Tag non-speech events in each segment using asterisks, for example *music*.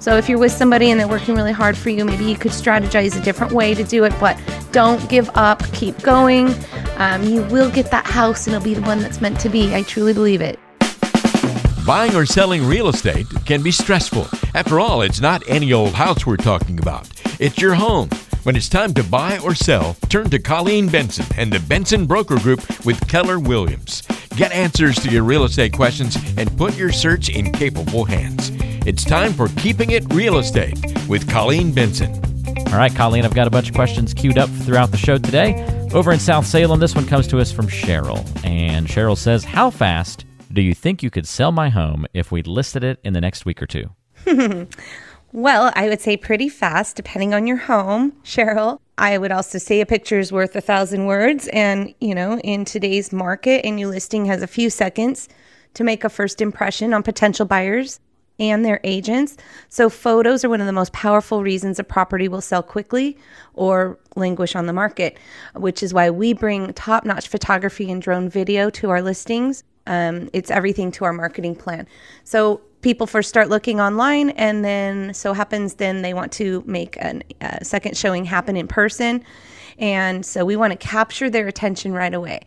So if you're with somebody and they're working really hard for you, maybe you could strategize a different way to do it, but don't give up. Keep going. Um, you will get that house and it'll be the one that's meant to be. I truly believe it. Buying or selling real estate can be stressful. After all, it's not any old house we're talking about, it's your home. When it's time to buy or sell, turn to Colleen Benson and the Benson Broker Group with Keller Williams. Get answers to your real estate questions and put your search in capable hands. It's time for Keeping It Real Estate with Colleen Benson. All right, Colleen, I've got a bunch of questions queued up throughout the show today. Over in South Salem, this one comes to us from Cheryl. And Cheryl says, How fast do you think you could sell my home if we listed it in the next week or two? *laughs* well, I would say pretty fast, depending on your home, Cheryl. I would also say a picture is worth a thousand words. And, you know, in today's market, a new listing has a few seconds to make a first impression on potential buyers and their agents. So, photos are one of the most powerful reasons a property will sell quickly or languish on the market, which is why we bring top notch photography and drone video to our listings. Um, it's everything to our marketing plan. So, people first start looking online, and then so happens, then they want to make a second showing happen in person. And so, we want to capture their attention right away.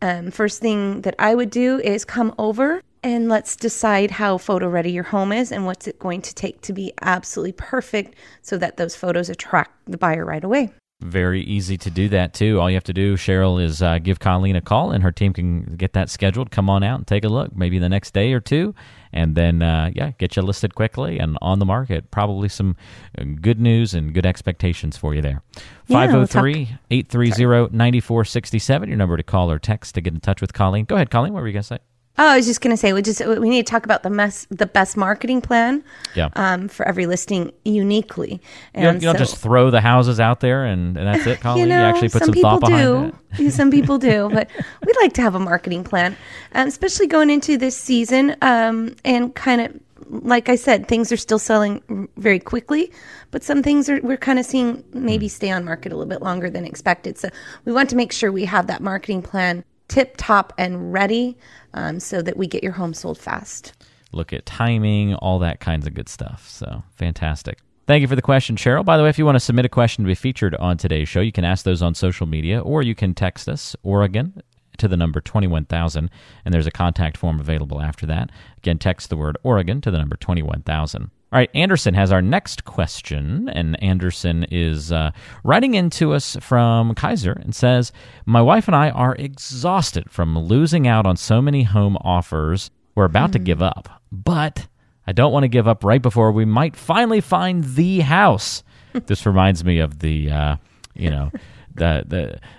Um, first thing that I would do is come over and let's decide how photo ready your home is and what's it going to take to be absolutely perfect so that those photos attract the buyer right away. Very easy to do that too. All you have to do, Cheryl, is uh, give Colleen a call, and her team can get that scheduled. Come on out and take a look, maybe the next day or two, and then uh, yeah, get you listed quickly and on the market. Probably some uh, good news and good expectations for you there. 503 830 9467, your number to call or text to get in touch with Colleen. Go ahead, Colleen. What were you going to say? Oh, I was just going to say we just we need to talk about the mess, the best marketing plan. Yeah. Um, for every listing uniquely. And you don't, you don't just throw the houses out there and, and that's it, *laughs* Colleen. You, know, you actually put some, some thought behind do. it. *laughs* some people do, but we'd like to have a marketing plan, um, especially going into this season. Um, and kind of like I said, things are still selling very quickly, but some things are we're kind of seeing maybe stay on market a little bit longer than expected. So we want to make sure we have that marketing plan tip top and ready um, so that we get your home sold fast. Look at timing, all that kinds of good stuff. So fantastic. Thank you for the question, Cheryl. By the way, if you want to submit a question to be featured on today's show, you can ask those on social media or you can text us, Oregon, to the number 21000, and there's a contact form available after that. Again, text the word Oregon to the number 21000. All right, Anderson has our next question, and Anderson is uh, writing into us from Keizer and says, My wife and I are exhausted from losing out on so many home offers. We're about mm. to give up, but I don't want to give up right before we might finally find the house. *laughs* this reminds me of the, uh, you know, the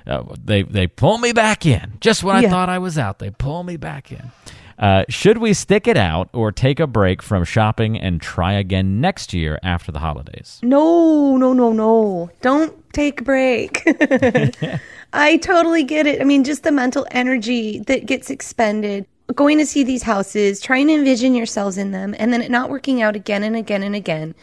the uh, they they pull me back in just when I thought I was out. They pull me back in. Uh, should we stick it out or take a break from shopping and try again next year after the holidays? No, no, no, no. Don't take a break. *laughs* I totally get it. I mean, just the mental energy that gets expended going to see these houses, trying to envision yourselves in them, and then it not working out again and again and again.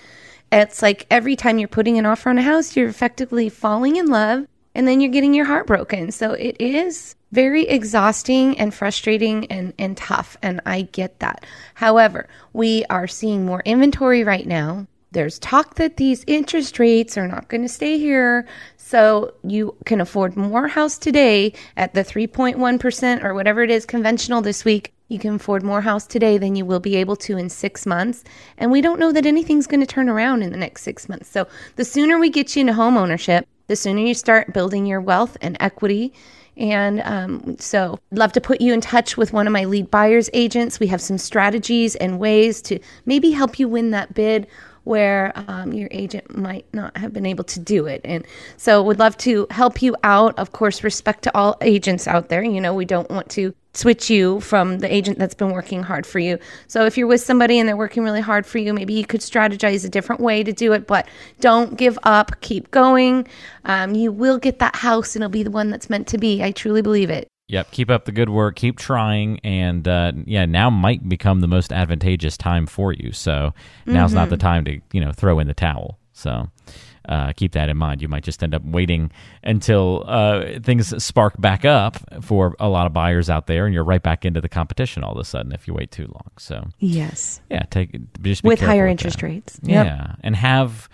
It's like every time you're putting an offer on a house, you're effectively falling in love and then you're getting your heart broken. So it is very exhausting and frustrating and, and tough. And I get that. However, we are seeing more inventory right now. There's talk that these interest rates are not going to stay here. So you can afford more house today at the 3.1% or whatever it is conventional this week. You can afford more house today than you will be able to in six months. And we don't know that anything's going to turn around in the next six months. So the sooner we get you into home ownership, the sooner you start building your wealth and equity. And um, so, love to put you in touch with one of my lead buyers agents. We have some strategies and ways to maybe help you win that bid where um, your agent might not have been able to do it. And so, would love to help you out. Of course, respect to all agents out there. You know, we don't want to switch you from the agent that's been working hard for you. So if you're with somebody and they're working really hard for you, maybe you could strategize a different way to do it, but don't give up. Keep going. Um, you will get that house and it'll be the one that's meant to be. I truly believe it. Yep, keep up the good work. Keep trying, and uh, yeah, now might become the most advantageous time for you. So now's mm-hmm. not the time to you know throw in the towel. So uh, keep that in mind. You might just end up waiting until uh, things spark back up for a lot of buyers out there, and you're right back into the competition all of a sudden if you wait too long. So Yes. yeah, take just be With higher with interest that. rates. Yeah, and have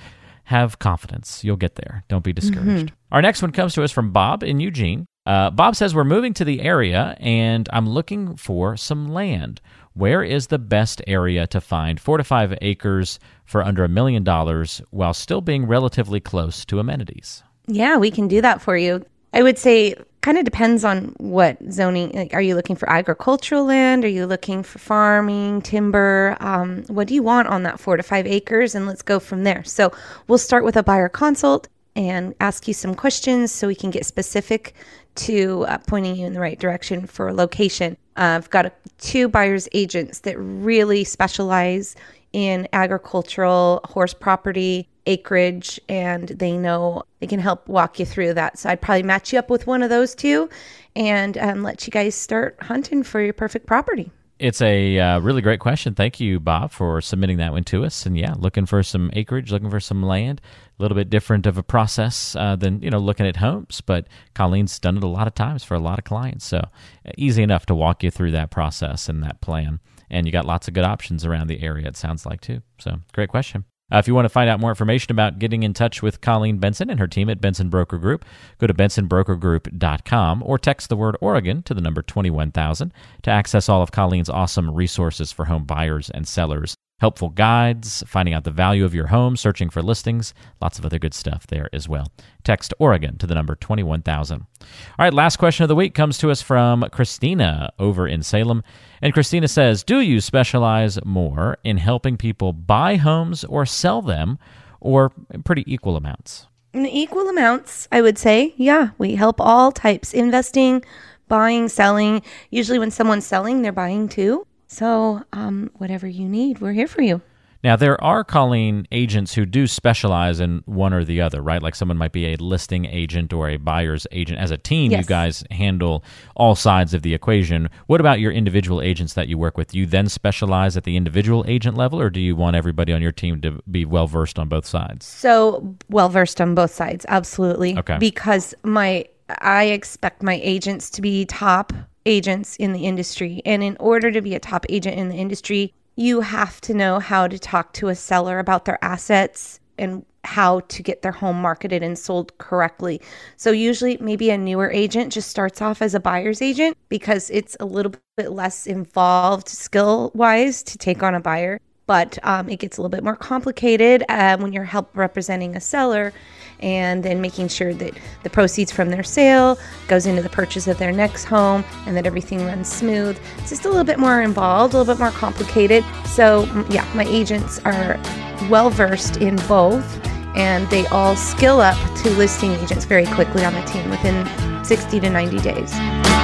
have confidence. You'll get there. Don't be discouraged. Our next one comes to us from Bob in Eugene. Uh, Bob says we're moving to the area and I'm looking for some land. Where is the best area to find four to five acres for under a million dollars while still being relatively close to amenities? Yeah, we can do that for you. I would say kind of depends on what zoning. Like, are you looking for agricultural land? Are you looking for farming, timber? Um, what do you want on that four to five acres? And let's go from there. So we'll start with a buyer consult and ask you some questions so we can get specific to uh, pointing you in the right direction for location. Uh, I've got a, two buyers agents that really specialize in agricultural, horse property, acreage, and they know they can help walk you through that. So I'd probably match you up with one of those two and um, let you guys start hunting for your perfect property. It's a uh, really great question. Thank you, Bob, for submitting that one to us. And yeah, looking for some acreage, looking for some land. A little bit different of a process uh, than you know looking at homes, but Colleen's done it a lot of times for a lot of clients. So uh, easy enough to walk you through that process and that plan. And you got lots of good options around the area. It sounds like too. So great question. Uh, if you want to find out more information about getting in touch with Colleen Benson and her team at Benson Broker Group, go to bensonbrokergroup.com or text the word Oregon to the number 21000 to access all of Colleen's awesome resources for home buyers and sellers. Helpful guides, finding out the value of your home, searching for listings, lots of other good stuff there as well. Text Oregon to the number 21000. All right, last question of the week comes to us from Christina over in Salem. And Christina says, Do you specialize more in helping people buy homes or sell them, or pretty equal amounts? In equal amounts, I would say. Yeah, we help all types investing, buying, selling. Usually, when someone's selling, they're buying too. So, um, whatever you need, we're here for you. Now, there are Colleen agents who do specialize in one or the other, right? Like someone might be a listing agent or a buyer's agent. As a team, you guys handle all sides of the equation. What about your individual agents that you work with? Do you then specialize at the individual agent level, or do you want everybody on your team to be well versed on both sides? So well versed on both sides, absolutely. Okay. Because my I expect my agents to be top agents in the industry. And in order to be a top agent in the industry, you have to know how to talk to a seller about their assets and how to get their home marketed and sold correctly. So usually maybe a newer agent just starts off as a buyer's agent because it's a little bit less involved skill wise to take on a buyer but um, it gets a little bit more complicated uh, when you're help representing a seller and then making sure that the proceeds from their sale goes into the purchase of their next home and that everything runs smooth. It's just a little bit more involved a little bit more complicated. So mm, yeah my agents are well versed in both and they all skill up to listing agents very quickly on the team within 60 to 90 days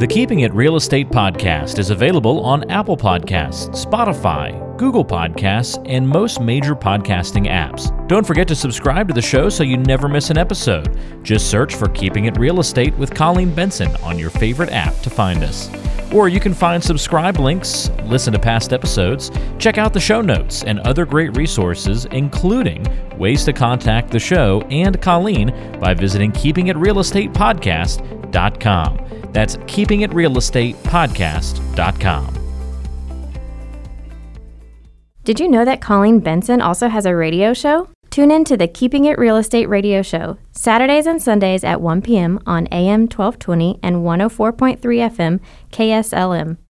The Keeping It Real Estate podcast is available on Apple Podcasts, Spotify, Google Podcasts, and most major podcasting apps. Don't forget to subscribe to the show so you never miss an episode. Just search for Keeping It Real Estate with Colleen Benson on your favorite app to find us. Or you can find subscribe links, listen to past episodes, check out the show notes, and other great resources, including ways to contact the show and Colleen by visiting keepingitrealestatepodcast.com. That's keepingitrealestatepodcast.com. Did you know that Colleen Benson also has a radio show? Tune in to the Keeping It Real Estate radio show, Saturdays and Sundays at 1 p.m. on AM 1220 and 104.3 FM KSLM.